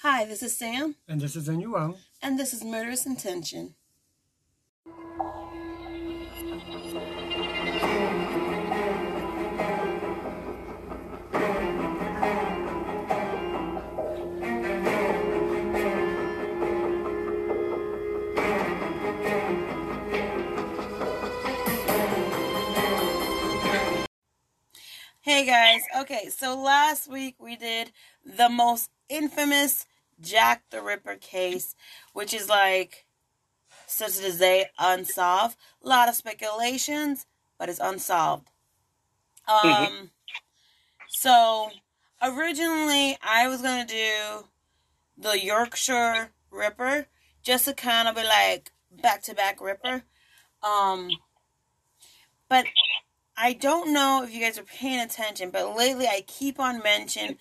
Hi, this is Sam. And this is Yuang. And this is Murderous Intention. Hey guys, okay, so last week we did the most infamous Jack the Ripper case, which is like, to this day, unsolved. A lot of speculations, but it's unsolved. Um, mm-hmm. so originally I was gonna do the Yorkshire Ripper, just to kind of be like back to back Ripper. Um, but I don't know if you guys are paying attention, but lately I keep on mentioning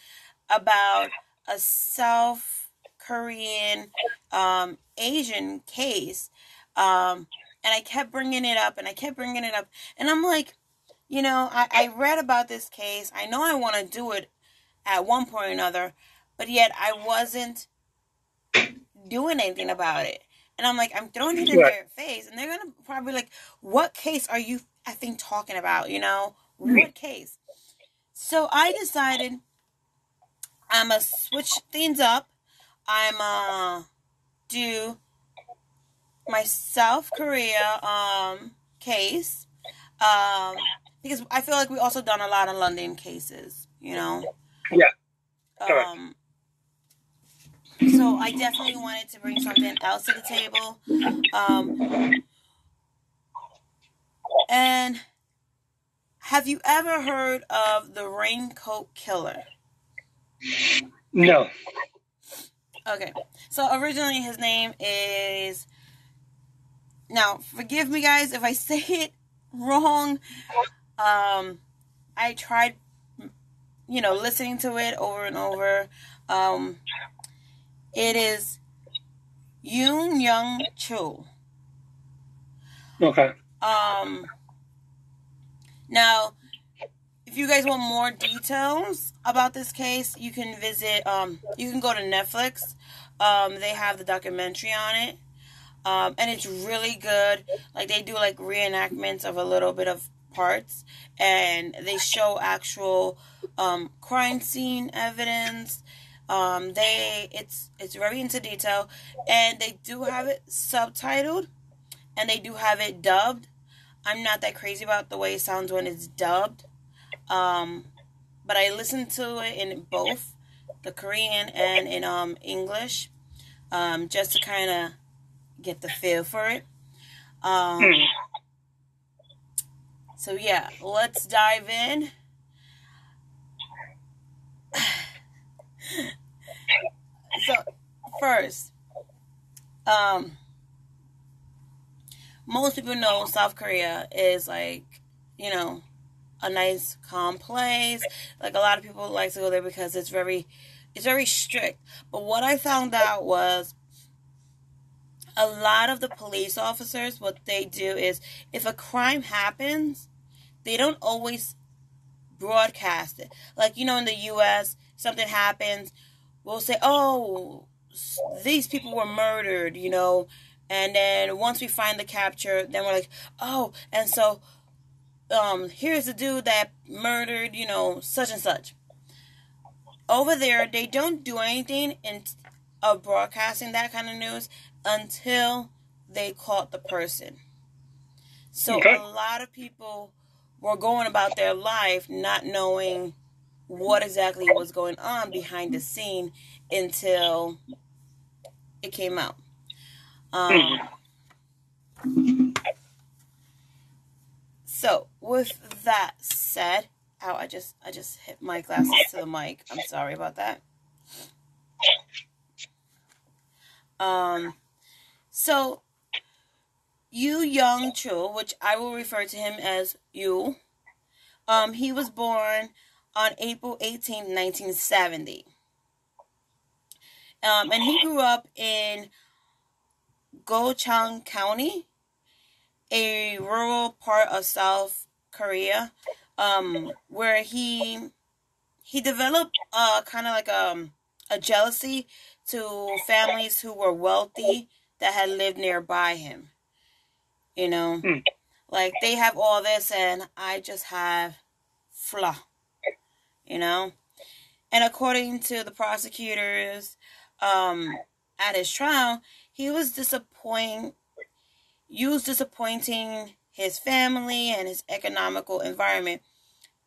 about a South Korean um, Asian case. Um, and I kept bringing it up and I kept bringing it up. And I'm like, you know, I, I read about this case. I know I want to do it at one point or another, but yet I wasn't doing anything about it. And I'm like, I'm throwing it in their face. And they're going to probably like, what case are you I think talking about, you know, what case. So I decided I'm gonna switch things up. I'm uh do my South Korea um case um because I feel like we also done a lot of London cases, you know. Yeah. Um so I definitely wanted to bring something else to the table. Um and have you ever heard of the raincoat killer? No. Okay. So originally his name is Now, forgive me guys if I say it wrong. Um I tried you know, listening to it over and over. Um it is Yoon Young Cho. Okay. Um, now, if you guys want more details about this case, you can visit. Um, you can go to Netflix. Um, they have the documentary on it, um, and it's really good. Like they do like reenactments of a little bit of parts, and they show actual um, crime scene evidence. Um, they it's it's very into detail, and they do have it subtitled, and they do have it dubbed. I'm not that crazy about the way it sounds when it's dubbed. Um, but I listened to it in both the Korean and in um English, um, just to kind of get the feel for it. Um, hmm. so yeah, let's dive in. so first, um, most people know South Korea is like, you know, a nice calm place. Like a lot of people like to go there because it's very it's very strict. But what I found out was a lot of the police officers what they do is if a crime happens, they don't always broadcast it. Like you know in the US, something happens, we'll say, "Oh, these people were murdered," you know, and then once we find the capture, then we're like, oh, and so um, here's the dude that murdered, you know, such and such. Over there, they don't do anything in of broadcasting that kind of news until they caught the person. So okay. a lot of people were going about their life not knowing what exactly was going on behind the scene until it came out. Um, so with that said, ow, I just I just hit my glasses to the mic. I'm sorry about that. Um, so Yu Young Cho, which I will refer to him as Yu, um, he was born on April 18, 1970. Um, and he grew up in Gochang County, a rural part of South Korea, um, where he he developed uh kind of like a um, a jealousy to families who were wealthy that had lived nearby him. You know, Hmm. like they have all this and I just have flaw. You know, and according to the prosecutors um, at his trial, he was disappointing. Was disappointing his family and his economical environment,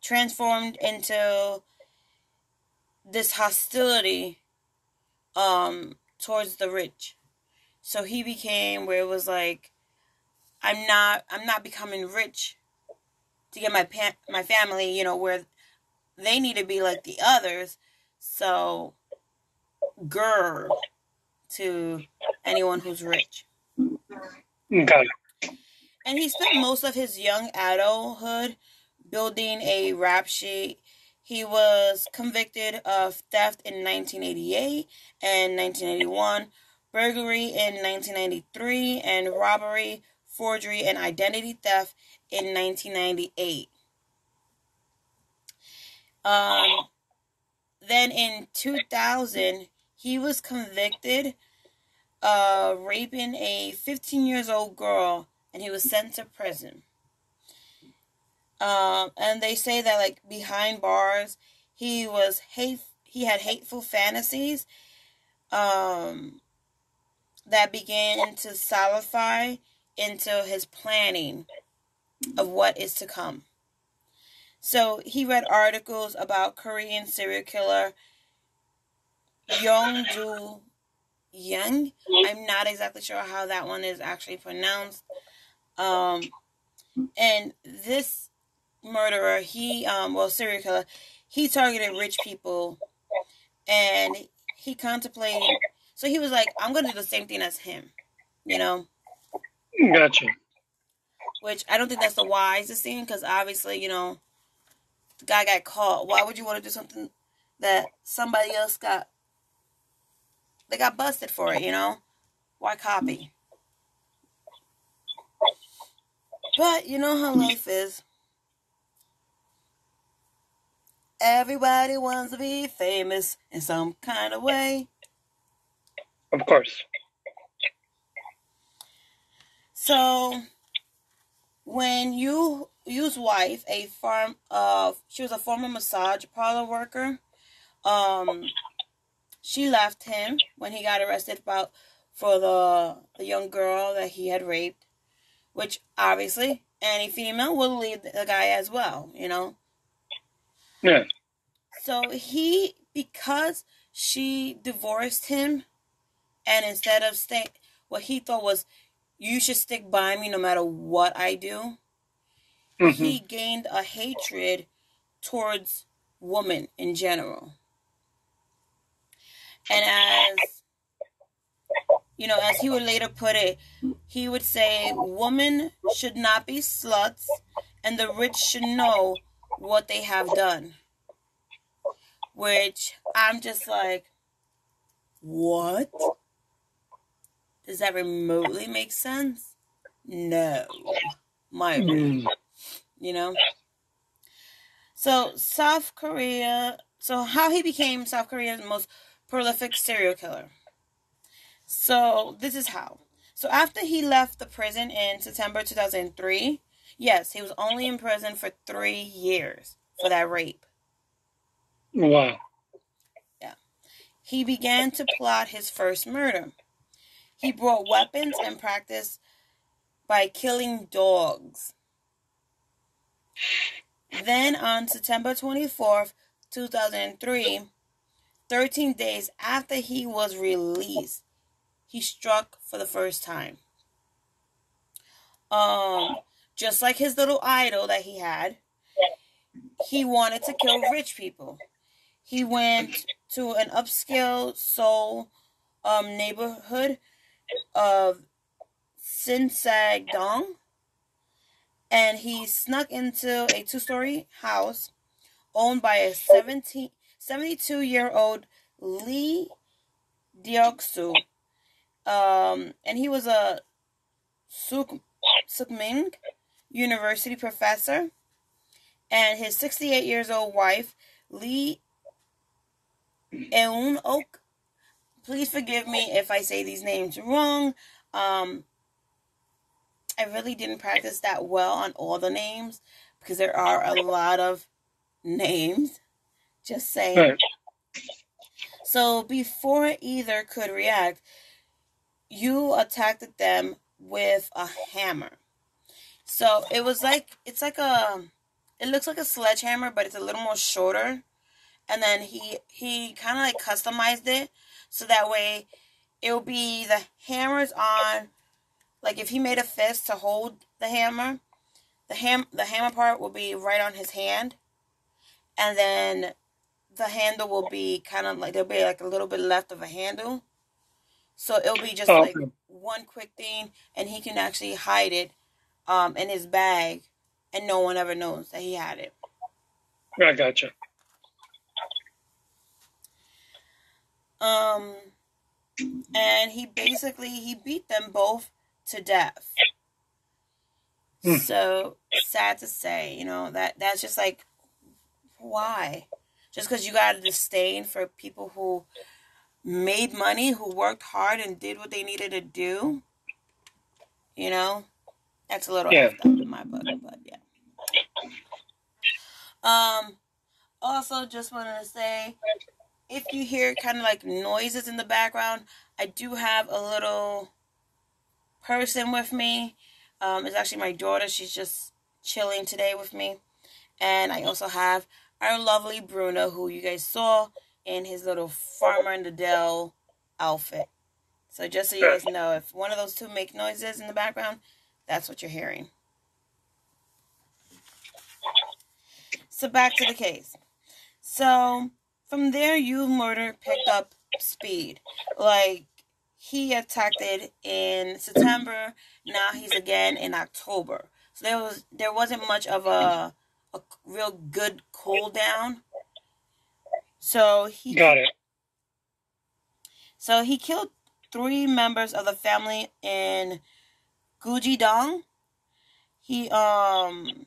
transformed into this hostility um towards the rich. So he became where it was like I'm not I'm not becoming rich to get my pa- my family, you know, where they need to be like the others. So grr to anyone who's rich. Okay. And he spent most of his young adulthood building a rap sheet. He was convicted of theft in 1988 and 1981, burglary in 1993, and robbery, forgery, and identity theft in 1998. Um, then in 2000, he was convicted of raping a 15 years old girl and he was sent to prison. Um, and they say that like behind bars, he was hate. He had hateful fantasies. Um, that began to solidify into his planning of what is to come. So he read articles about Korean serial killer Yong Ju Young. I'm not exactly sure how that one is actually pronounced. Um, and this murderer, he um, well serial killer, he targeted rich people, and he contemplated. So he was like, I'm gonna do the same thing as him, you know. Gotcha. Which I don't think that's the wisest thing because obviously, you know, the guy got caught. Why would you want to do something that somebody else got? They got busted for it, you know. Why copy? But you know how life is. Everybody wants to be famous in some kind of way. Of course. So when you Yu's wife, a farm of she was a former massage parlor worker, um she left him when he got arrested about for the the young girl that he had raped, which obviously any female will leave the guy as well, you know. Yeah. So he because she divorced him and instead of stay what he thought was you should stick by me no matter what I do, hmm he gained a hatred towards women in general. And as you know, as he would later put it, he would say, Women should not be sluts, and the rich should know what they have done. Which I'm just like, What? Does that remotely make sense? No. My opinion Mm. you know so south korea so how he became south korea's most prolific serial killer. So this is how. So after he left the prison in september 2003 yes he was only in prison for three years for that rape. Wow. Yeah. He began to plot his first murder. He brought weapons and practiced by killing dogs. Then on September 24th, 2003, 13 days after he was released, he struck for the first time. Um, just like his little idol that he had, he wanted to kill rich people. He went to an upscale Seoul um, neighborhood of Sinsagdong and he snuck into a two-story house owned by a 17, 72 year old Lee Deoksu. Um, and he was a Suk, Sookmyung University professor. And his 68 years old wife, Lee Eun Ok. Please forgive me if I say these names wrong. Um, I really didn't practice that well on all the names because there are a lot of names. Just saying. Right. So before either could react, you attacked them with a hammer. So it was like it's like a it looks like a sledgehammer, but it's a little more shorter. And then he he kind of like customized it so that way it will be the hammers on like if he made a fist to hold the hammer, the ham the hammer part will be right on his hand. And then the handle will be kind of like there'll be like a little bit left of a handle. So it'll be just Oh, like okay. one quick thing and he can actually hide it um in his bag and no one ever knows that he had it. I gotcha. Um and he basically he beat them both to death. Hmm. So sad to say, you know, that that's just like why? Just because you got a disdain for people who made money, who worked hard and did what they needed to do, you know, that's a little Yeah. effed up in my book, but yeah. Um, also, just wanted to say, if you hear kind of like noises in the background, I do have a little person with me. Um, it's actually my daughter. She's just chilling today with me. And I also have our lovely Bruno, who you guys saw in his little Farmer in the Dell outfit. So just so you guys know, if one of those two make noises in the background, that's what you're hearing. So back to the case. So from there, you murder picked up speed. Like he attacked it in September. Now he's again in October. So there was there wasn't much of a a real good cool down. So he Got it. so he killed three members of the family in Gujidong. He um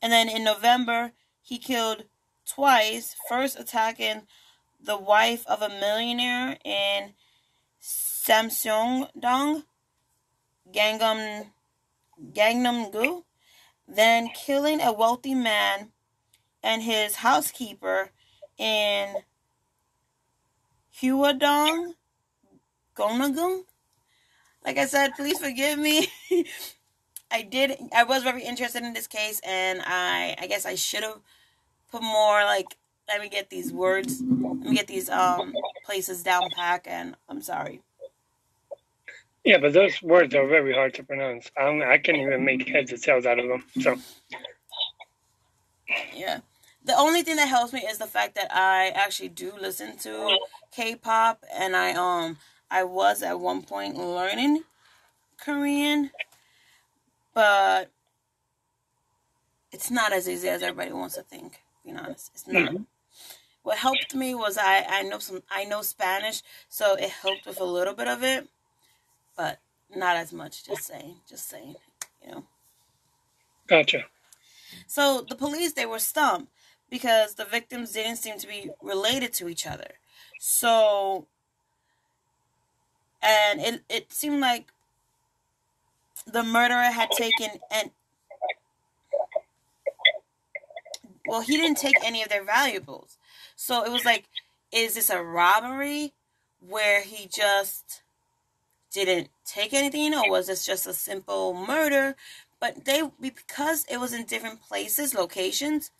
and then in November he killed twice, first attacking the wife of a millionaire in Samsung-dong, Gangnam Gangnam-gu, then killing a wealthy man and his housekeeper in Huadong, Gonagum. Like I said, please forgive me. I did. I was very interested in this case, and I. I guess I should have put more. Like, let me get these words. Let me get these um places down pack. And I'm sorry. Yeah, but those words are very hard to pronounce. I don't, I can't even make heads or tails out of them. So Yeah. The only thing that helps me is the fact that I actually do listen to K-pop, and I um I was at one point learning Korean, but it's not as easy as everybody wants to think. Being honest, it's not. Mhm. What helped me was I I know some I know Spanish, so it helped with a little bit of it, but not as much. Just saying, just saying, you know. gotcha. So the police they were stumped because the victims didn't seem to be related to each other. So and it it seemed like the murderer had taken and well he didn't take any of their valuables. So it was like is this a robbery where he just didn't take anything or was this just a simple murder? But they because it was in different places locations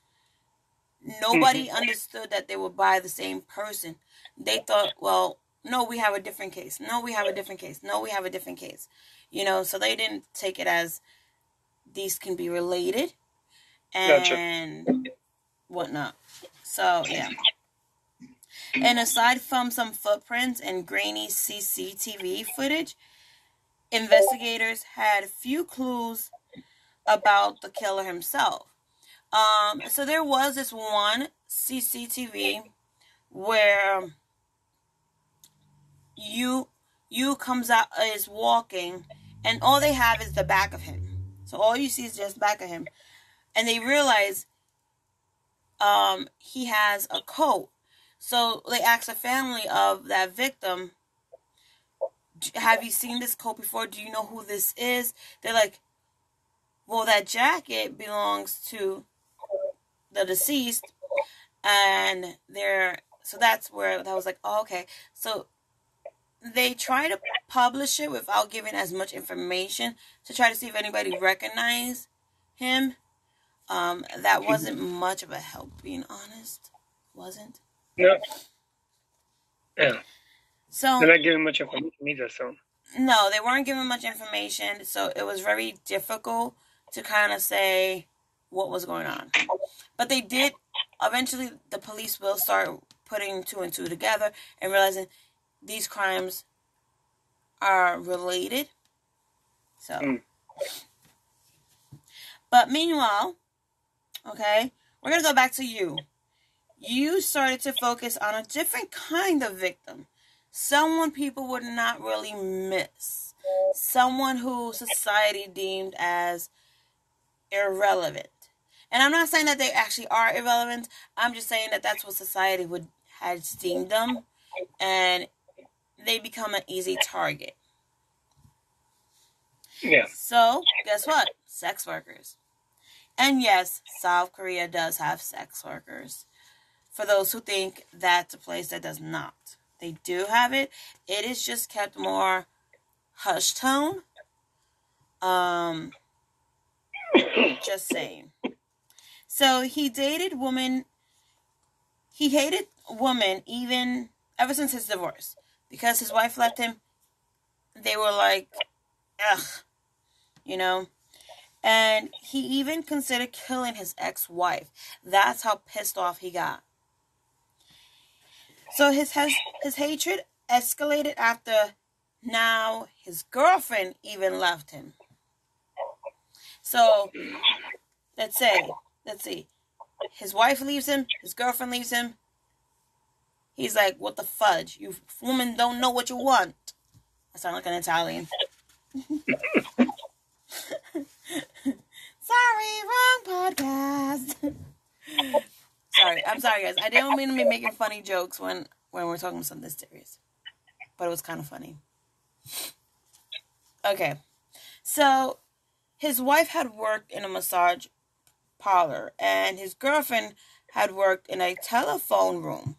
nobody mm-hmm. understood that they were by the same person. They thought well no we have a different case. No we have a different case. No we have a different case. You know so they didn't take it as these can be related Gotcha. and whatnot. So yeah and aside from some footprints and grainy cctv footage investigators had few clues about the killer himself. Um, so there was this one CCTV where you you comes out is walking, and all they have is the back of him. So all you see is just back of him, and they realize um, he has a coat. So they asked the family of that victim, "Have you seen this coat before? Do you know who this is?" They're like, "Well, that jacket belongs to the deceased." And they're so that's where that was like, oh, okay. So they try to publish it without giving as much information to try to see if anybody recognized him. Um, that wasn't much of a help, being honest. Wasn't. No. Yeah. So They're not giving much information either, so. no, they weren't giving much information, so it was very difficult to kind of say what was going on. But they did eventually the police will start putting two and two together and realizing these crimes are related. So Mm. But meanwhile, okay, we're going to go back to you. You started to focus on a different kind of victim. Someone people would not really miss. Someone who society deemed as irrelevant. And I'm not saying that they actually are irrelevant. I'm just saying that that's what society would has deemed them and they become an easy target. Yeah. So, guess what? Sex workers. And yes, South Korea does have sex workers. For those who think that's a place that does not, they do have it. It is just kept more hush tone. Um, just saying. So he dated woman. He hated woman even ever since his divorce because his wife left him. They were like, ugh, you know. And he even considered killing his ex-wife. That's how pissed off he got. So his his, his hatred escalated after now his girlfriend even left him. So let's say, let's see. His wife leaves him, his girlfriend leaves him. He's like, what the fudge? You women don't know what you want. I sound like an Italian. sorry, wrong podcast. sorry, I'm sorry, guys. I didn't mean to be making funny jokes when when we're talking about something serious, but it was kind of funny. Okay, so his wife had worked in a massage parlor, and his girlfriend had worked in a telephone room,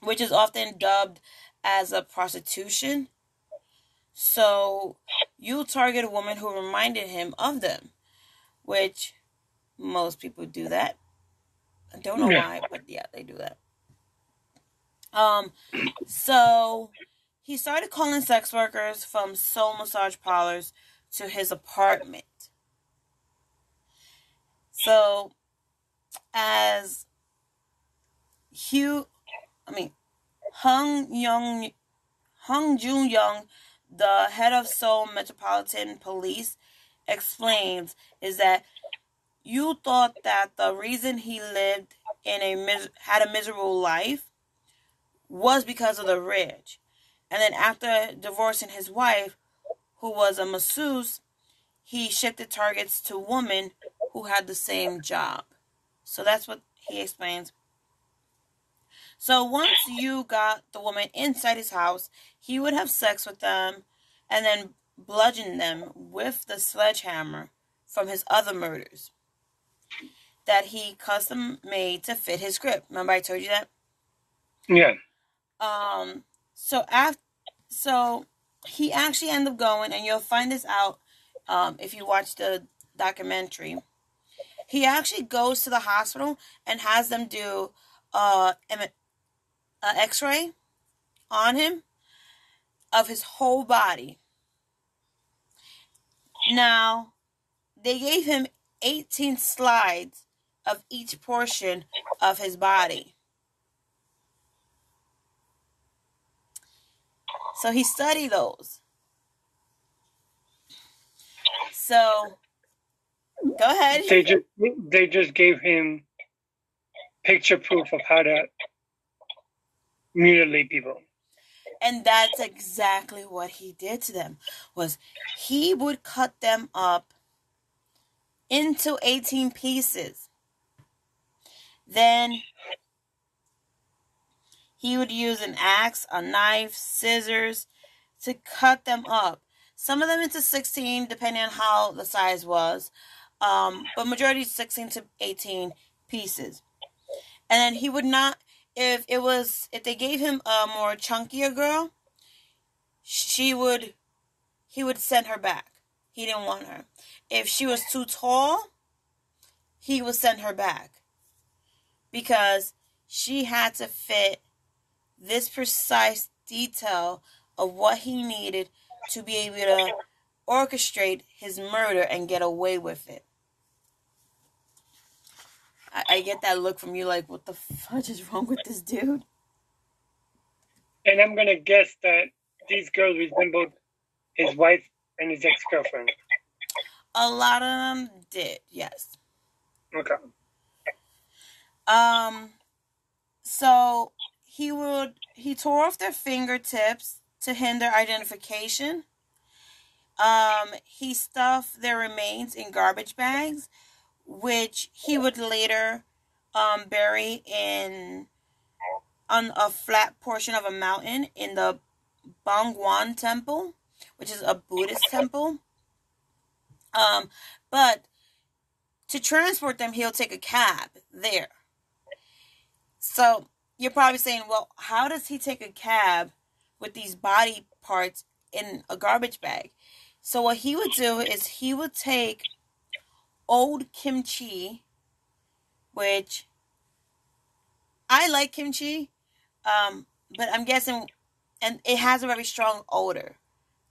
which is often dubbed as a prostitution. So you target a woman who reminded him of them, which most people do that. I don't know Yeah. why, but yeah, they do that. Um, so he started calling sex workers from soul massage parlors to his apartment. So, as Hugh, I mean, Hung Young, Hung Jun Young, the head of Seoul Metropolitan Police, explains is that you thought that the reason he lived in a had a miserable life was because of the rich, and then after divorcing his wife, who was a masseuse, he shifted targets to women who had the same job. So that's what he explains. So once you got the woman inside his house, he would have sex with them and then bludgeon them with the sledgehammer from his other murders that he custom made to fit his grip. Remember I told you that? Yeah. Um so after so he actually ended up going and you'll find this out um, if you watch the documentary. He actually goes to the hospital and has them do uh, an x-ray on him of his whole body. Now, they gave him 18 slides of each portion of his body. So he studied those. So, go ahead. They just they just gave him picture proof of how to mutilate people. And that's exactly what he did to them. Was he would cut them up into 18 pieces. Then he would use an axe, a knife, scissors to cut them up. Some of them into 16, depending on how the size was, um, but majority 16 to 18 pieces. And then he would not, if it was, if they gave him a more chunkier girl, she would, he would send her back. He didn't want her. If she was too tall, he would send her back because she had to fit this precise detail of what he needed to be able to orchestrate his murder and get away with it. I, I get that look from you like, what the fudge is wrong with this dude? And I'm gonna guess that these girls resembled his wife and his ex girlfriend. A lot of them did, yes. Okay. Um, so he would he tore off their fingertips to hinder identification. Um, he stuffed their remains in garbage bags, which he would later um, bury in on a flat portion of a mountain in the Bangwan Temple, which is a Buddhist temple. Um, but to transport them, he'll take a cab there. So you're probably saying, well, how does he take a cab with these body parts in a garbage bag? So what he would do is he would take old kimchi, which I like kimchi, um, but I'm guessing, and it has a very strong odor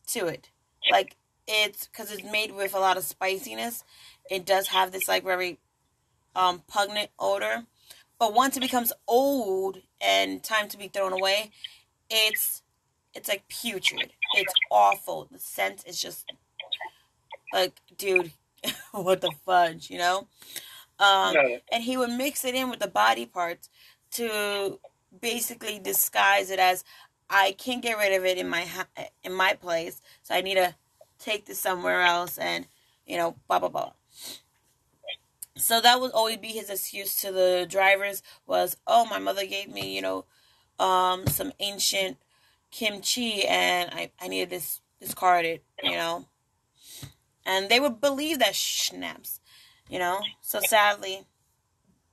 to it. Like it's because it's made with a lot of spiciness. It does have this like very um, pungent odor. But once it becomes old and time to be thrown away, it's it's like putrid. It's awful. The scent is just like, dude, what the fudge, you know? Um, and he would mix it in with the body parts to basically disguise it as I can't get rid of it in my ha- in my place, so I need to take this somewhere else, and you know, blah blah blah. So that would always be his excuse to the drivers was, oh, my mother gave me, you know, um, some ancient kimchi, and I I needed this discarded, you know, and they would believe that schnapps, you know. So sadly,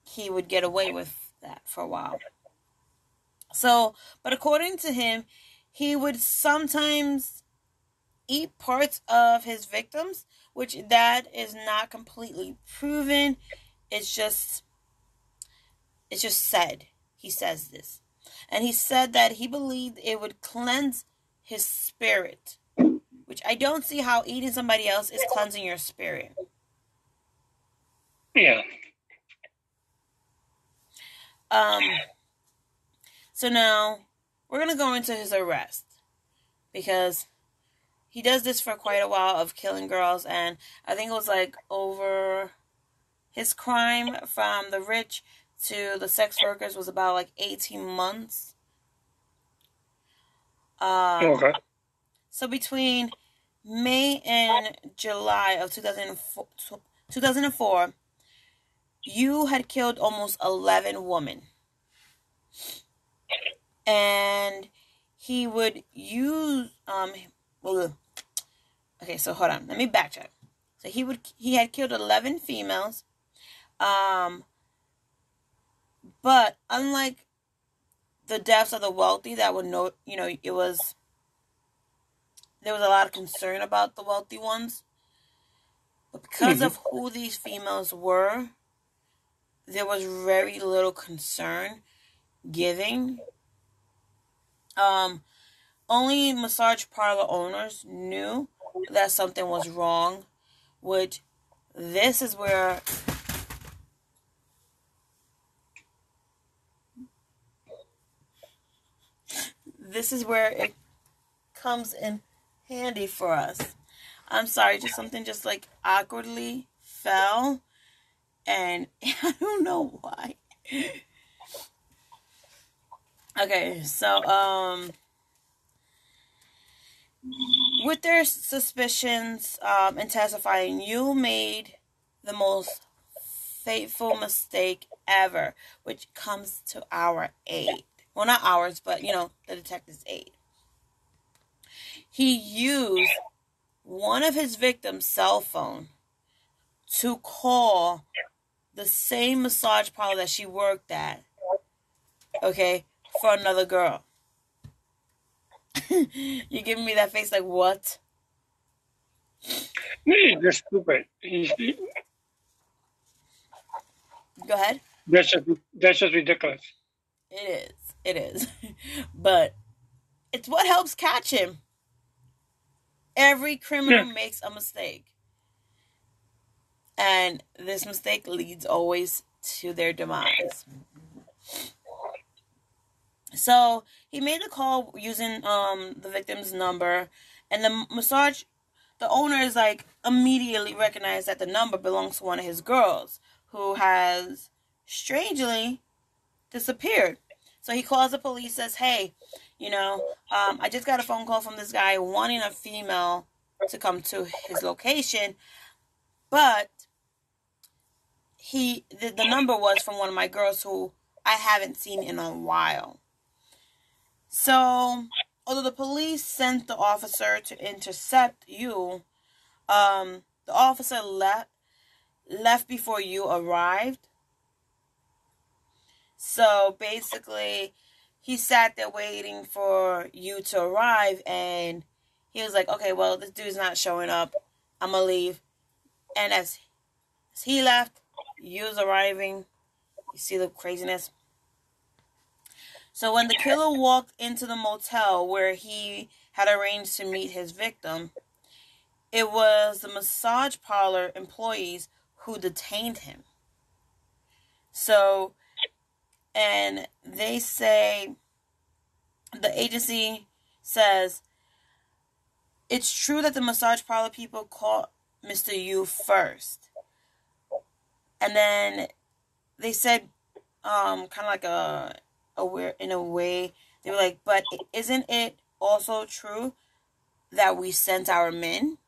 he would get away with that for a while. So, but according to him, he would sometimes eat parts of his victims, which that is not completely proven. It's just it's just said. He says this. And he said that he believed it would cleanse his spirit, which I don't see how eating somebody else is cleansing your spirit. Yeah. Um so now we're going to go into his arrest because he does this for quite a while of killing girls and I think it was like over his crime from the rich to the sex workers was about like 18 months. Um, Okay. so between May and July of 2004, 2004, you had killed almost 11 women. And he would use um well, okay, so hold on. Let me backtrack. So he would he had killed 11 females. Um but unlike the deaths of the wealthy that would know, you know, it was there was a lot of concern about the wealthy ones. But because of who these females were, there was very little concern giving. Um, only massage parlor owners knew that something was wrong, which this is where this is where it comes in handy for us. I'm sorry, just something just like awkwardly fell, and I don't know why. okay, so um, with their suspicions um, intensifying, you made the most fateful mistake ever, which comes to our aid. Well, not ours, but you know, the detective's aid. He used one of his victim's cell phone to call the same massage parlor that she worked at. Okay, for another girl. you giving me that face like what? Me, you're stupid. Go ahead. That's just that's just ridiculous. It is. It is. but it's what helps catch him. Every criminal yeah. makes a mistake. And this mistake leads always to their demise. So he made a call using um the victim's number, and the massage, the owner is like immediately recognized that the number belongs to one of his girls who has strangely disappeared. So he calls the police, says, "Hey, you know, um, I just got a phone call from this guy wanting a female to come to his location, but he the, the number was from one of my girls who I haven't seen in a while." So, although the police sent the officer to intercept you, um, the officer left left before you arrived. So basically, he sat there waiting for you to arrive, and he was like, "Okay, well, this dude's not showing up. I'm gonna leave." And as, as he left, you was arriving. You see the craziness. So when the killer walked into the motel where he had arranged to meet his victim, it was the massage parlor employees who detained him. So, and they say, the agency says, it's true that the massage parlor people caught Mr. Yu first. And then they said, um, kind of like a aware in a way. They were like, but isn't it also true that we sent our men?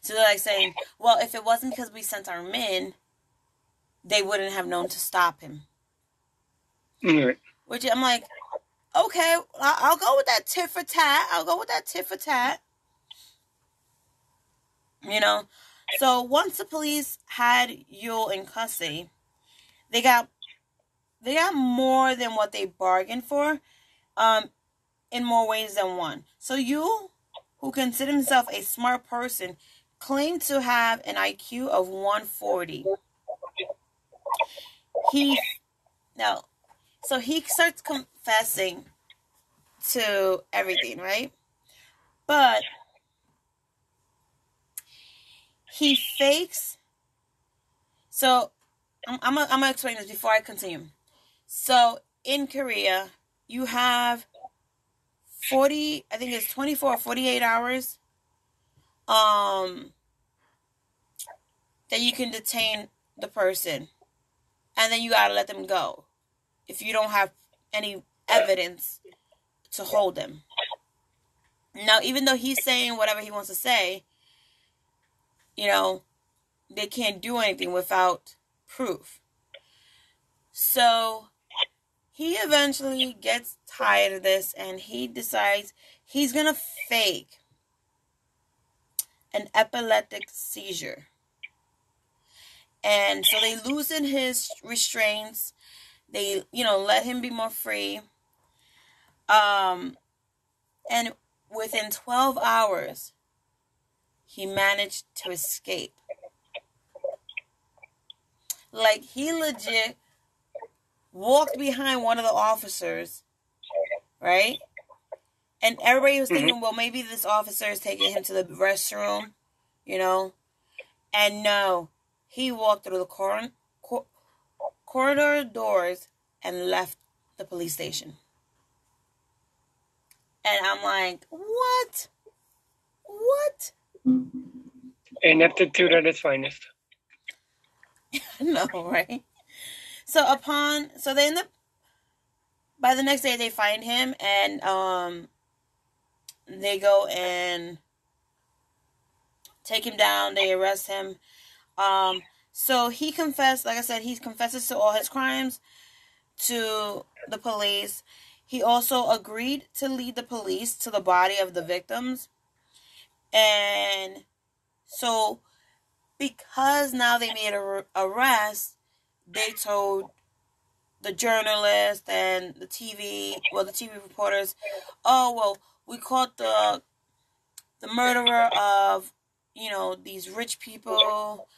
So they're like saying, well, if it wasn't because we sent our men, they wouldn't have known to stop him. Mm-hmm. Which I'm like, okay, I'll go with that tit for tat. I'll go with that tit for tat. You know, so once the police had Yule in custody, they got they got more than what they bargained for um, in more ways than one. So you, who consider himself a smart person, claim to have an IQ of 140. He now, so he starts confessing to everything, right? But he fakes. So I'm, I'm, I'm gonna explain this before I continue. So in Korea, you have 40, I think it's 24 or 48 hours um that you can detain the person and then you got to let them go if you don't have any evidence to hold them. Now, even though he's saying whatever he wants to say, you know, they can't do anything without proof. So, he eventually gets tired of this and he decides he's going to fake an epileptic seizure. And so they loosen his restraints. They, you know, let him be more free. Um, and within 12 hours, he managed to escape. Like, he legit walked behind one of the officers, right? And everybody was thinking, mm-hmm. well, maybe this officer is taking him to the restroom, you know? And no, he walked through the cor- cor- corridor doors and left the police station. And I'm like, what? What? Ineptitude at its finest. no, right? So upon so they end up by the next day they find him and um they go and take him down, they arrest him. Um so he confessed, like I said, he confesses to all his crimes to the police. He also agreed to lead the police to the body of the victims. And so, because now they made a arrest, they told the journalist and the TV, well, the TV reporters, oh, well, we caught the the murderer of, you know, these rich people,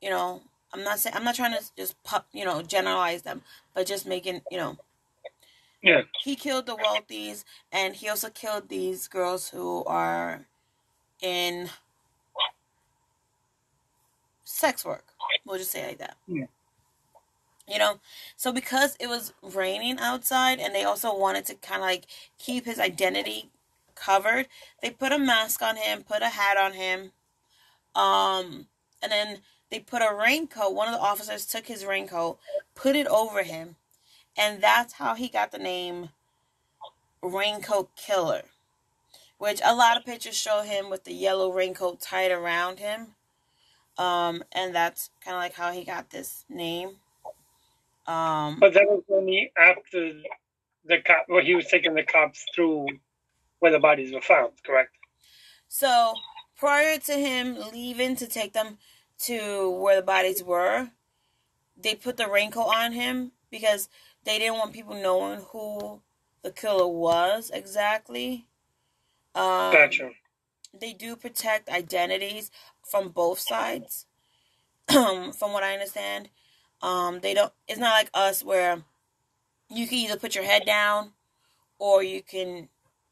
you know, I'm not saying I'm not trying to just pop, you know, generalize them, but just making, you know, yeah. He killed the wealthies, and he also killed these girls who are in sex work. We'll just say like that. Yeah. You know, so because it was raining outside, and they also wanted to kind of like keep his identity covered, they put a mask on him, put a hat on him, um, and then they put a raincoat. One of the officers took his raincoat, put it over him, and that's how he got the name Raincoat Killer. Which a lot of pictures show him with the yellow raincoat tied around him. Um, and that's kind of like how he got this name. Um, but that was only after the cop, well, he was taking the cops through where the bodies were found, correct? So prior to him leaving to take them to where the bodies were, they put the raincoat on him because they didn't want people knowing who the killer was exactly. Um, gotcha. They do protect identities from both sides, from what I understand. Um, they don't. It's not like us where you can either put your head down or you can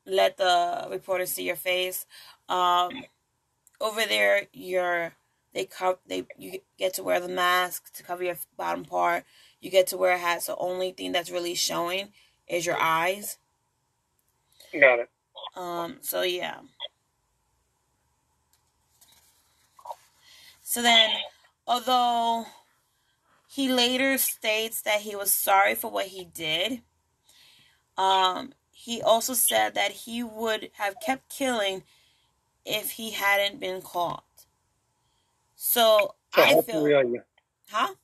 let the reporter see your face. Um, over there, you're they cover they you get to wear the mask to cover your bottom part. You get to wear a hat, so only thing that's really showing is your eyes. Got it. Um. So yeah. So then, although he later states that he was sorry for what he did, um, he also said that he would have kept killing if he hadn't been caught. So, so I how feel, sorry are you? huh?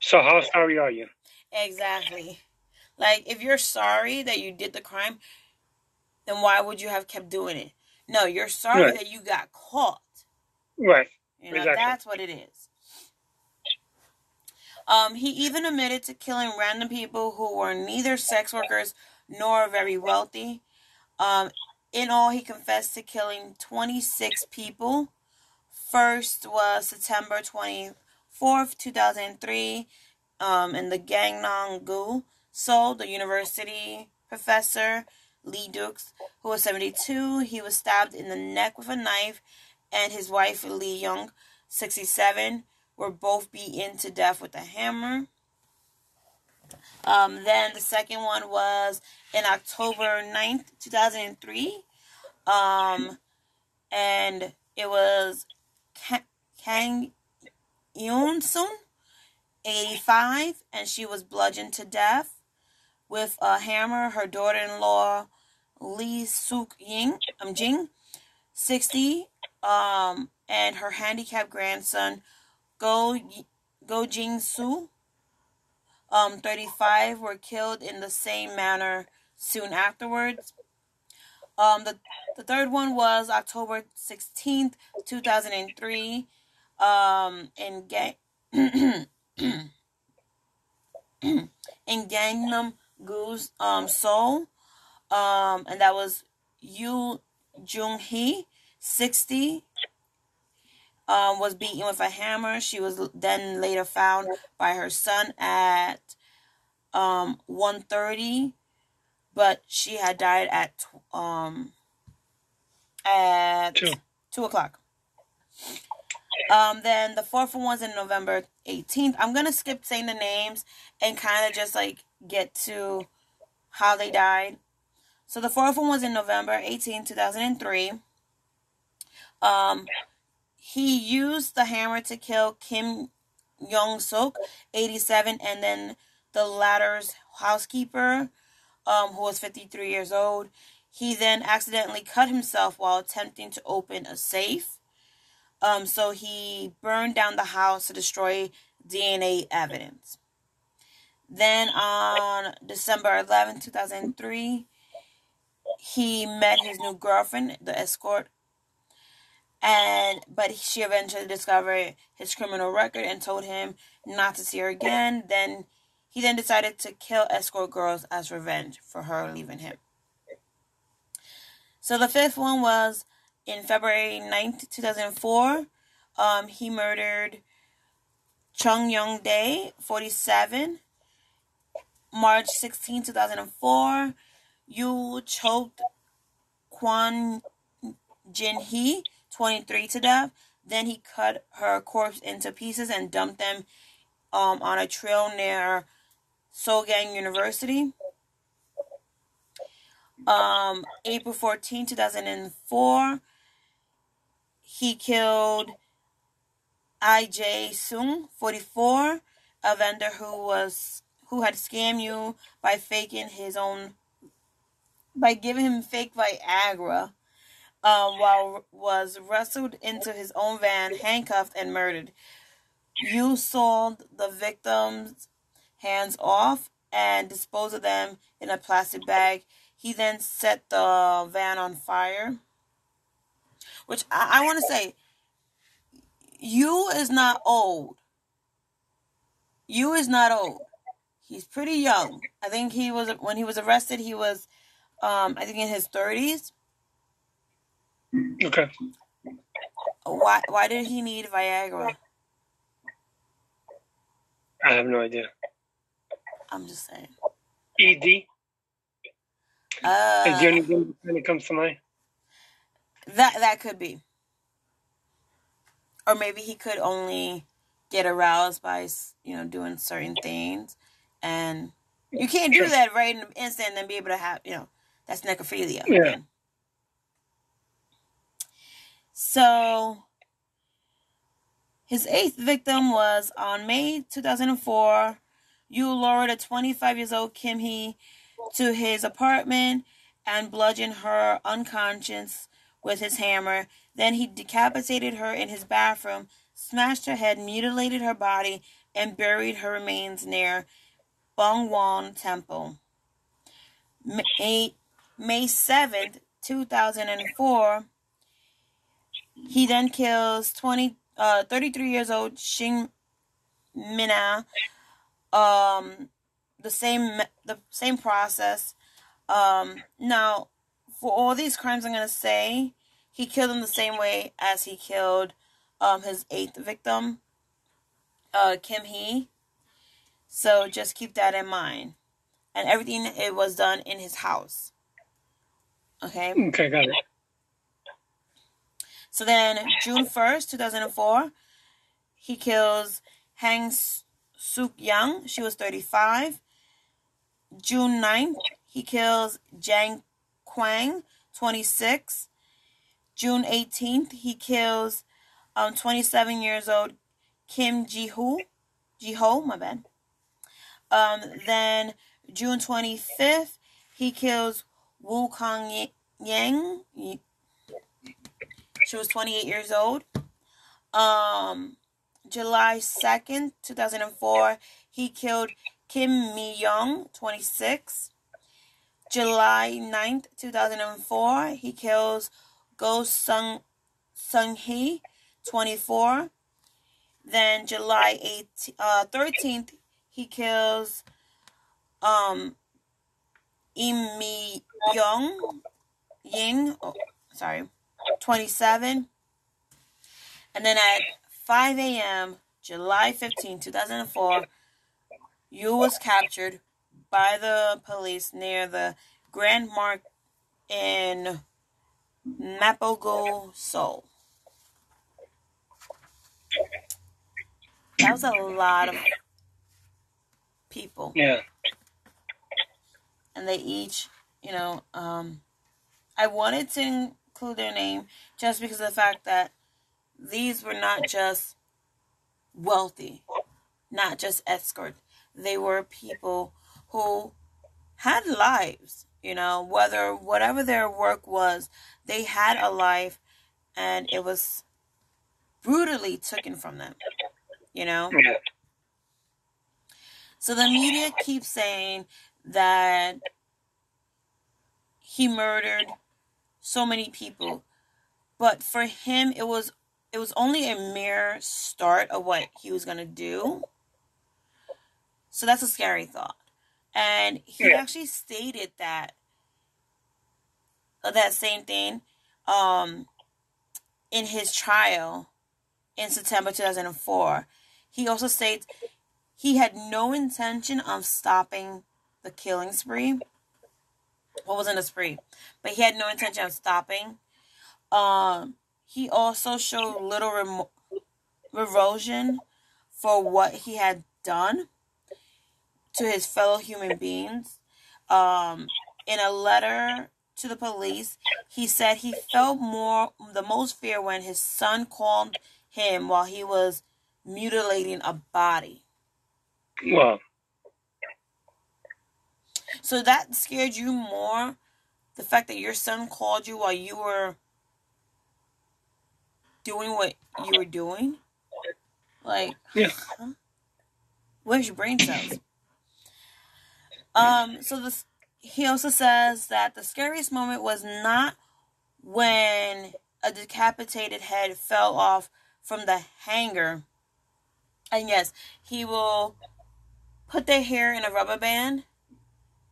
So how sorry are you? Exactly. Like if you're sorry that you did the crime, then why would you have kept doing it? No, you're sorry Right. that you got caught. Right. You know, Exactly. that's what it is. Um, he even admitted to killing random people who were neither sex workers nor very wealthy. Um, in all, he confessed to killing 26 people. First was September 24th, 2003, um, in the Gangnam-gu. So, the university professor, Lee Dukes, who was 72, he was stabbed in the neck with a knife, and his wife, Lee Young, 67, were both beaten to death with a hammer. Um, then the second one was in October 9th, 2003. Um, and it was Kang Yoon Sun, 85, and she was bludgeoned to death with a hammer. Her daughter in law, Lee Suk Ying, um, Jing, 60, um, and her handicapped grandson, Go, Go Jing Soo, um, 35, were killed in the same manner soon afterwards. Um, the, the third one was October 16th, 2003, um, in Gang. in Gangnam Goose um Seoul, um, and that was Yu Jung Hee, sixty. Um, was beaten with a hammer. She was then later found by her son at um 1.30, but she had died at um at Two. two o'clock. Um, then the fourth one was in November 18th. I'm gonna skip saying the names and kind of just like get to how they died. So the fourth one was in November 18, 2003. Um, he used the hammer to kill Kim Young Sok, 87, and then the latter's housekeeper, um, who was 53 years old. He then accidentally cut himself while attempting to open a safe. Um, so he burned down the house to destroy DNA evidence. Then on December 11, 2003, he met his new girlfriend, the escort, and but she eventually discovered his criminal record and told him not to see her again. Then he then decided to kill escort girls as revenge for her leaving him. So the fifth one was in February 9th, 2004. Um, he murdered Chung Young Dae, 47. March 16, 2004. Yu choked Kwon Jin Hee, 23, to death. Then he cut her corpse into pieces and dumped them um, on a trail near Sogang University. Um, April 14, 2004, he killed I.J. Sung, 44, a vendor who was who had scammed Yu by faking his own by giving him fake Viagra um, while was wrestled into his own van, handcuffed and murdered. Yu sold the victim's hands off and disposed of them in a plastic bag. He then set the van on fire. Which I, I want to say, Yu is not old. Yu is not old. He's pretty young. I think he was when he was arrested. He was, um, I think in his thirties. Okay. Why? Why did he need Viagra? I have no idea. I'm just saying. ED. Uh, Is the only thing that comes to mind? that that could be. Or maybe he could only get aroused by you know doing certain things, and you can't do that right in an instant and then be able to have you know that's necrophilia. Yeah. So his eighth victim was on May 2004. Yu lured a 25 years old Kim Hee to his apartment and bludgeoned her unconscious with his hammer. Then he decapitated her in his bathroom, smashed her head, mutilated her body, and buried her remains near Bongwon Temple. May, May 7th, 2004, he then kills 20, uh, 33 years old Shin Mina. Um, the same the same process. Um, now, for all these crimes, I'm gonna say he killed him the same way as he killed um, his eighth victim, uh, Kim Hee. So just keep that in mind. And everything it was done in his house. Okay. Okay, got it. So then, June 1st, 2004, he kills Hang Suk Young. She was 35. June 9th, he kills Jang Kwang, 26. June 18th, he kills um, 27 years old Kim Ji Hoo. Ji Ho, my bad. Um, then June 25th, he kills Wu Kong Yang. She was 28 years old. Um, July 2nd, 2004, he killed Kim Mi Young, 26. July 9th, 2004, he kills Go Sung Sung Hee, 24. Then July 8th, uh, 13th, he kills um Im Mi Young Ying, oh, sorry, 27. And then at 5 a.m., July 15, 2004, Yu was captured by the police near the Grand Mark in Mapo-gu, Seoul. That was a lot of people. Yeah. and they each, you know, um, I wanted to include their name just because of the fact that these were not just wealthy, not just escorts. They were people who had lives, you know, whether whatever their work was, they had a life and it was brutally taken from them, you know. So the media keeps saying that he murdered so many people. But for him it was it was only a mere start of what he was going to do. So that's a scary thought. And he Yeah. actually stated that that same thing um in his trial in September 2004. He also states he had no intention of stopping the killing spree. What wasn't a spree, but he had no intention of stopping. Um, he also showed little remo- revulsion for what he had done to his fellow human beings. Um, in a letter to the police, he said he felt more the most fear when his son called him while he was mutilating a body. Well, So that scared you more? The fact that your son called you while you were doing what you were doing? Like, Yeah. huh? where's your brain cells? Um, so this he also says that the scariest moment was not when a decapitated head fell off from the hanger. And yes, he will put their hair in a rubber band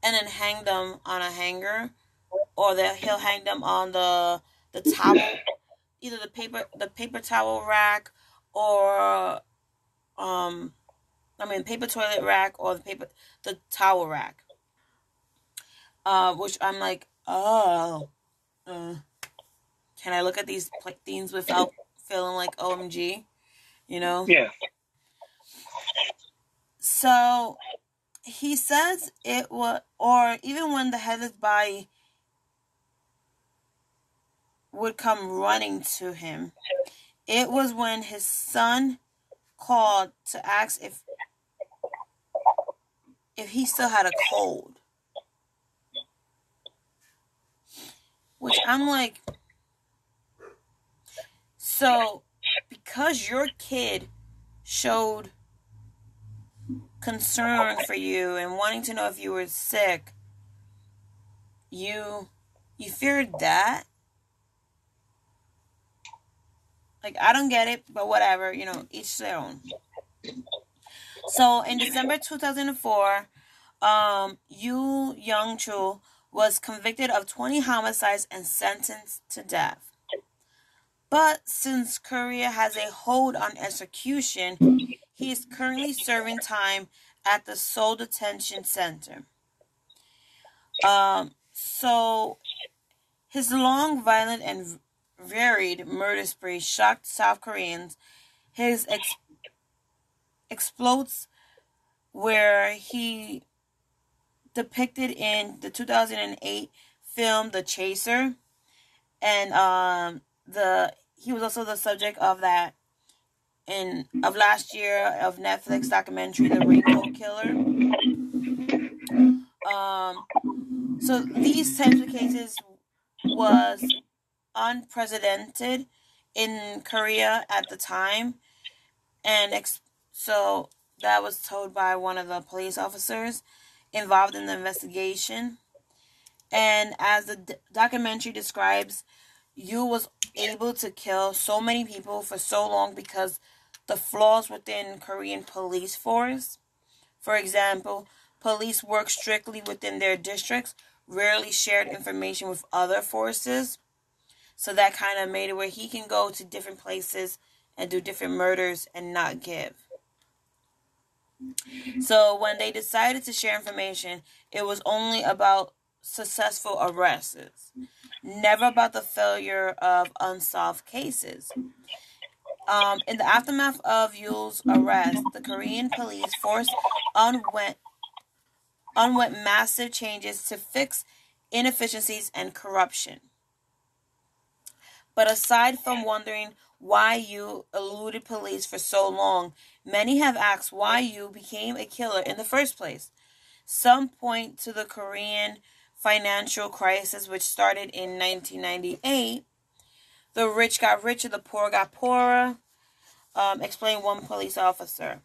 and then hang them on a hanger, or that he'll hang them on the the towel, either the paper the paper towel rack, or um, I mean paper toilet rack or the paper the towel rack. Uh, which I'm like, oh, uh, can I look at these things without feeling like OMG, you know? yeah. So he says it was, or even when the headless body would come running to him, it was when his son called to ask if if he still had a cold. Which I'm like, so because your kid showed concern for you and wanting to know if you were sick, you you feared that. Like I don't get it, but whatever, you know, each their own. So in December 2004, um, Yu Young Chu was convicted of 20 homicides and sentenced to death. But since Korea has a hold on execution, he is currently serving time at the Seoul Detention Center. Um, so his long, violent, and varied murder spree shocked South Koreans. His ex- explodes, where he depicted in the 2008 film The Chaser, and um, the he was also the subject of that in of last year of Netflix documentary The Raincoat Killer. Um, so these types of cases was unprecedented in Korea at the time, and ex- so that was told by one of the police officers involved in the investigation. And as the d- documentary describes, Yu was able to kill so many people for so long because the flaws within Korean police force. For example, police work strictly within their districts, rarely shared information with other forces. So that kind of made it where he can go to different places and do different murders and not give. So when they decided to share information, it was only about successful arrests, never about the failure of unsolved cases. Um, in the aftermath of Yule's arrest, the Korean police force underwent, underwent massive changes to fix inefficiencies and corruption. But aside from wondering why Yu eluded police for so long, many have asked why Yu became a killer in the first place. Some point to the Korean financial crisis, which started in 1998. The rich got richer, the poor got poorer, um, explained one police officer.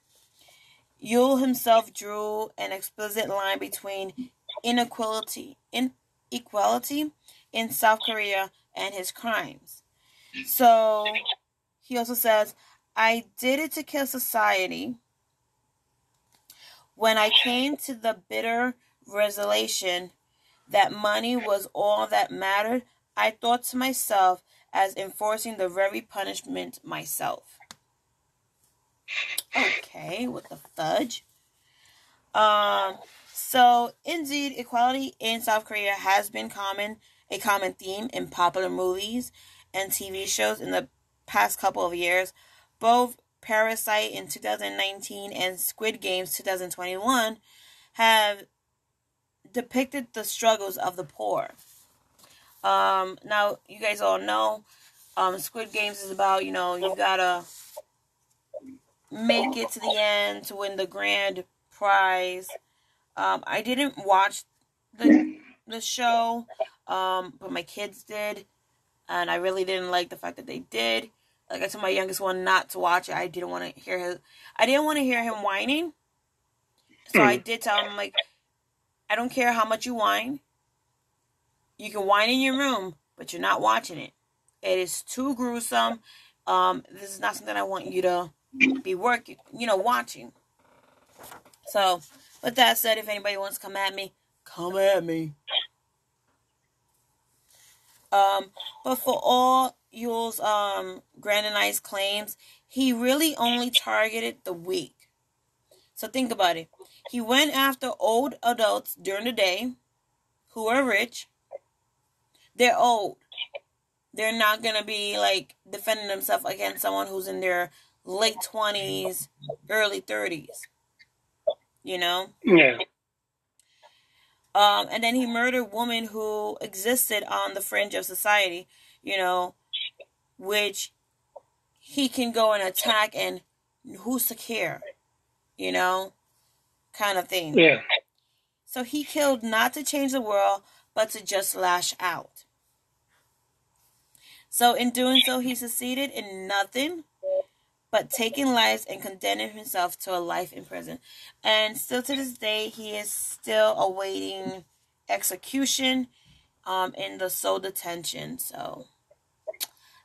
Yule himself drew an explicit line between inequality, inequality in South Korea and his crimes. So he also says, I did it to kill society. When I came to the bitter realization that money was all that mattered, I thought to myself as enforcing the very punishment myself. Okay, what the fudge? Um, so indeed, equality in South Korea has been common, a common theme in popular movies and TV shows in the past couple of years. Both Parasite in 2019 and Squid Games 2021 have depicted the struggles of the poor. Um, now, you guys all know um, Squid Games is about, you know, you gotta make it to the end to win the grand prize. Um, I didn't watch the the show, um, but my kids did, and I really didn't like the fact that they did. Like I told my youngest one not to watch it. I didn't want to hear his. I didn't want to hear him whining, so I hmm. did tell him like, I don't care how much you whine. You can whine in your room, but you're not watching it. It is too gruesome. Um, this is not something I want you to be working, you know, watching. So, with that said, if anybody wants to come at me, come at me. Um, but for all Yule's um grandized claims, he really only targeted the weak. So think about it. He went after old adults during the day who are rich. They're old. They're not gonna be like defending themselves against someone who's in their late 20s, early 30s. You know? Yeah. Um, and then he murdered women who existed on the fringe of society, you know, which he can go and attack and who's to care, you know, kind of thing. Yeah. So he killed not to change the world, but to just lash out. So in doing so, he succeeded in nothing but taking lives and condemning himself to a life in prison. And still to this day, he is still awaiting execution um, in the Seoul detention. So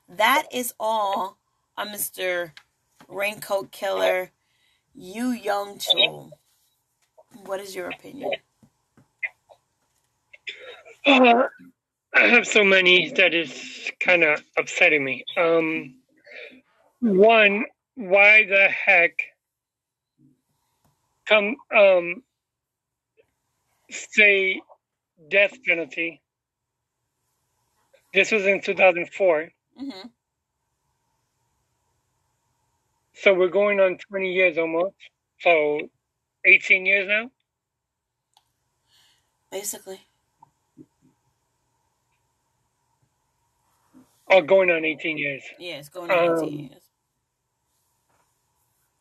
that is all on Mr. Raincoat Killer, Yu Young Chul. What is your opinion? I have so many that is kind of upsetting me. Um, one, why the heck come um say death penalty? This was in 2004. Mm-hmm. So we're going on 20 years almost. So 18 years now? Basically. Oh, going on 18 years. Yeah, it's going on um, 18 years.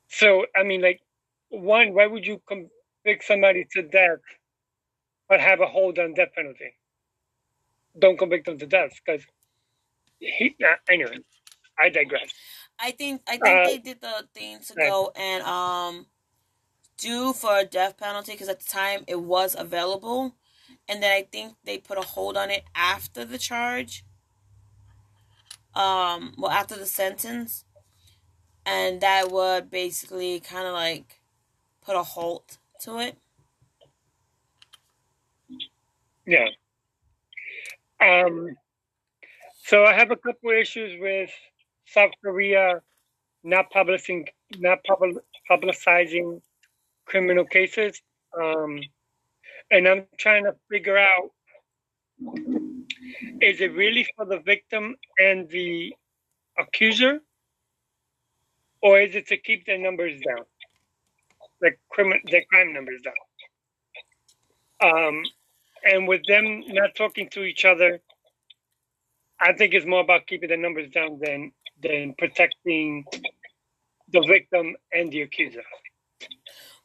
So, I mean, like, one, why would you convict somebody to death but have a hold on death penalty? Don't convict them to death because he. Uh, anyway, I digress. I think I think uh, they did the thing to go and um do for a death penalty because at the time it was available, and then I think they put a hold on it after the charge. Um, well, after the sentence, and that would basically kind of like put a halt to it. Yeah. Um, so I have a couple issues with South Korea not publishing, not pub- publicizing criminal cases, um, and I'm trying to figure out: is it really for the victim and the accuser, or is it to keep their numbers down, the crime, the crime numbers down? Um, and with them not talking to each other, I think it's more about keeping the numbers down than than protecting the victim and the accuser.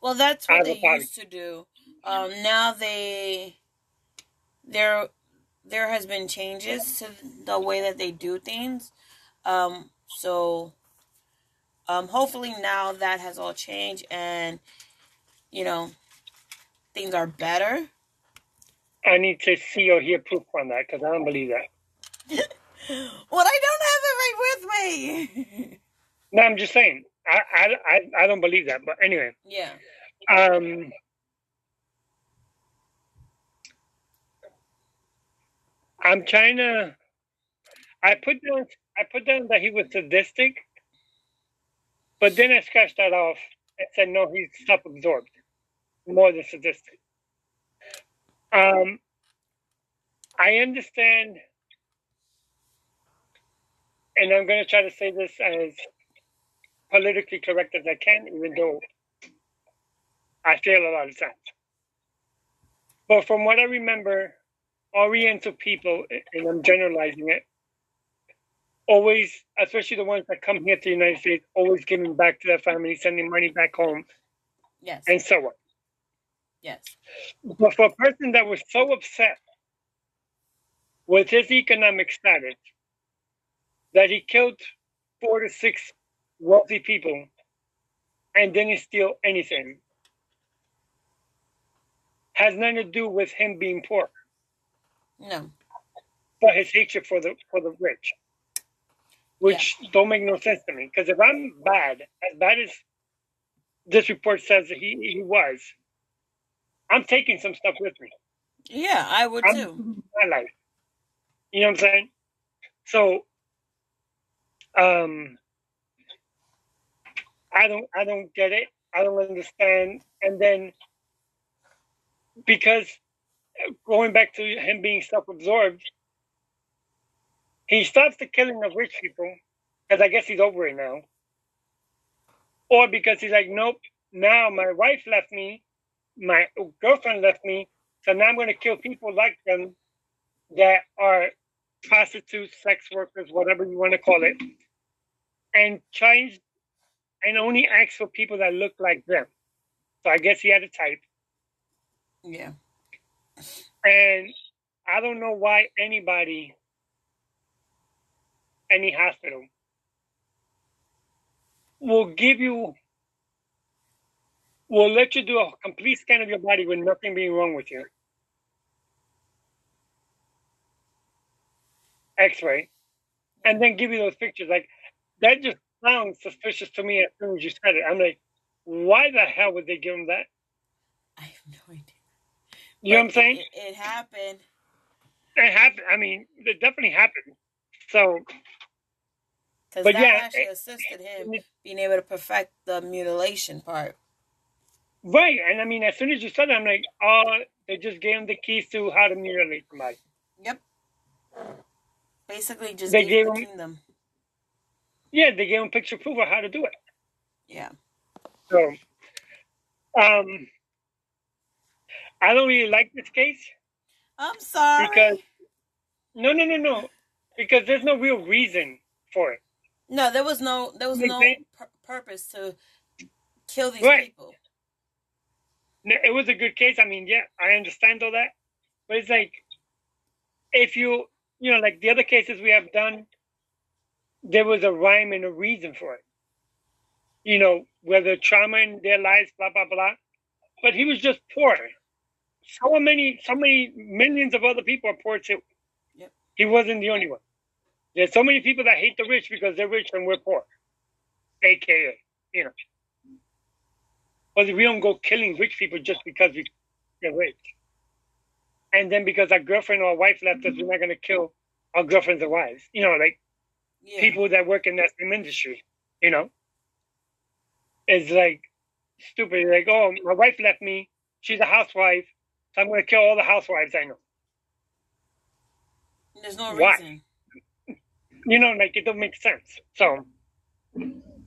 Well, that's what they used to do. Um, now they there there has been changes to the way that they do things. Um, so um, hopefully now that has all changed and you know, things are better. I need to see or hear proof on that because I don't believe that. well, I don't have it right with me. no, I'm just saying. I, I, I, I don't believe that. But anyway. Yeah. Um. I'm trying to. I put down. I put down that he was sadistic, but then I scratched that off and said no, he's self-absorbed, more than sadistic. Um, I understand, and I'm going to try to say this as politically correct as I can, even though I fail a lot of times. But from what I remember, Oriental people, and I'm generalizing it, always, especially the ones that come here to the United States, always giving back to their family, sending money back home, yes, and so on. Yes. But for a person that was so upset with his economic status that he killed four to six wealthy people and didn't steal anything has nothing to do with him being poor. No. But his hatred for the for the rich. Which yeah. don't make no sense to me. Because if I'm bad, as bad as this report says that he, he was, I'm taking some stuff with me. Yeah, I would I'm too. My life. You know what I'm saying? So um I don't I don't get it. I don't understand. And then because going back to him being self-absorbed, he stops the killing of rich people because I guess he's over it now, or because he's like, nope. Now my wife left me, my girlfriend left me, so now I'm going to kill people like them that are prostitutes, sex workers, whatever you want to call it, and change and only ask for people that look like them. So I guess he had a type. Yeah. And I don't know why anybody, any hospital, will give you, will let you do a complete scan of your body with nothing being wrong with you. X ray, and then give you those pictures. Like, that just sounds suspicious to me as soon as you said it. I'm like, why the hell would they give him that? I have no idea. You know what I'm saying? It, it, happened. It happened. I mean, it definitely happened. So, because that yeah, actually it, assisted him being able to perfect the mutilation part. Right, and I mean, as soon as you said that, I'm like, oh, they just gave him the keys to how to mutilate somebody. Yep. Basically, just they gave, gave him, them. Yeah, they gave him picture proof of how to do it. Yeah. So, um, I don't really like this case. I'm sorry. Because no, no, no, no. Because there's no real reason for it. No, there was no there was no pur- purpose to kill these right. people. It was a good case. I mean, yeah, I understand all that, but it's like if you you know like the other cases we have done, there was a rhyme and a reason for it. You know, whether trauma in their lives, blah blah blah. But he was just poor so many, so many millions of other people are poor too. Yep. He wasn't the only one. There's so many people that hate the rich because they're rich and we're poor, aka, you know. But we don't go killing rich people just because we, are rich. And then because our girlfriend or wife left us, we're not going to kill our girlfriends or wives. You know, like yeah. people that work in that same industry. You know, it's like stupid. Like, oh, my wife left me. She's a housewife. I'm going to kill all the housewives I know. There's no Why? reason. You know, like it don't make sense. So,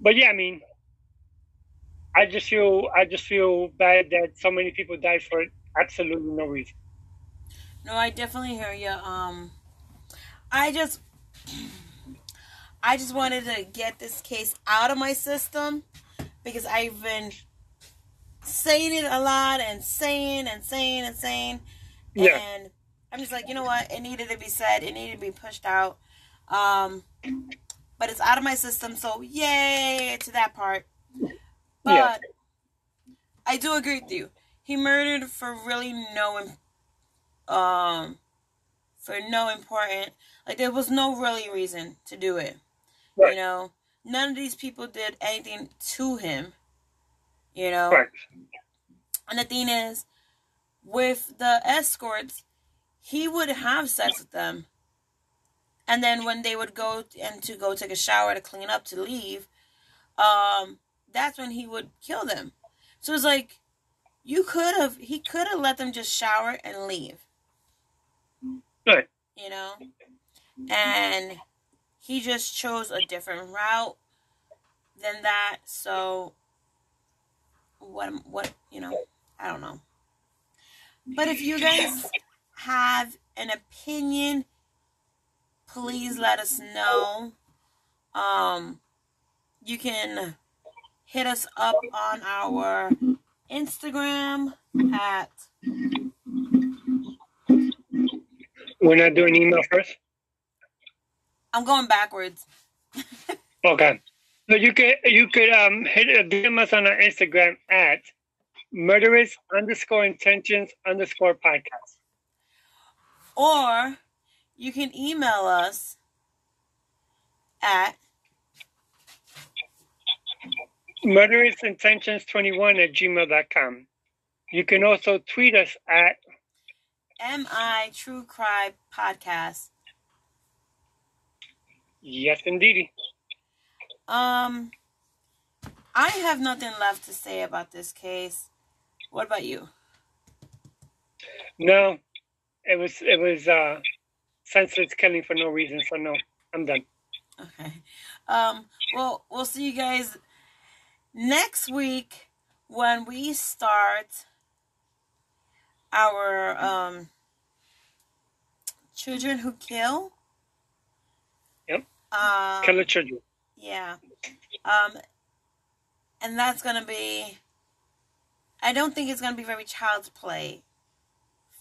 but yeah, I mean, I just feel I just feel bad that so many people died for absolutely no reason. No, I definitely hear you. Um, I just, I just wanted to get this case out of my system because I've been saying it a lot and saying and saying and saying. Yeah. And I'm just like, you know what? It needed to be said. It needed to be pushed out. Um, but it's out of my system, so yay to that part. But yeah. I do agree with you. He murdered for really no, um, for no important. Like there was no really reason to do it. Right. You know, none of these people did anything to him. You know, Right. and the thing is, with the escorts, he would have sex with them. And then when they would go and to go take a shower to clean up to leave, um, that's when he would kill them. So it's like you could have he could have let them just shower and leave. Right. You know? And he just chose a different route than that. So what what you know, I don't know. But if you guys have an opinion, please let us know. Um, you can hit us up on our Instagram at We're not doing email first. I'm going backwards. Okay. So you could you could um hit uh, DM us on our Instagram at murderous underscore intentions underscore podcast. Or you can email us at Murderous intentions 21 at gmail.com. You can also tweet us at MI True Crime Podcast. yes indeedy. Um, I have nothing left to say about this case. What about you? No, it was it was uh senseless killing for no reason. So no, I'm done. Okay. Um, well, we'll see you guys next week when we start our um children who kill. Yep. Um, Kill the children. Yeah. Um, and that's gonna be. I don't think it's gonna be very child's play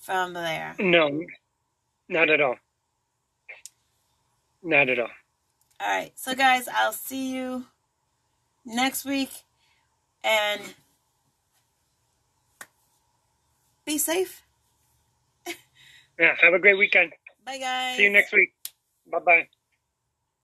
from there. No, not at all. Not at all. All right, so guys, I'll see you next week, and be safe. Yeah. Have a great weekend. Bye, guys. See you next week. Bye bye.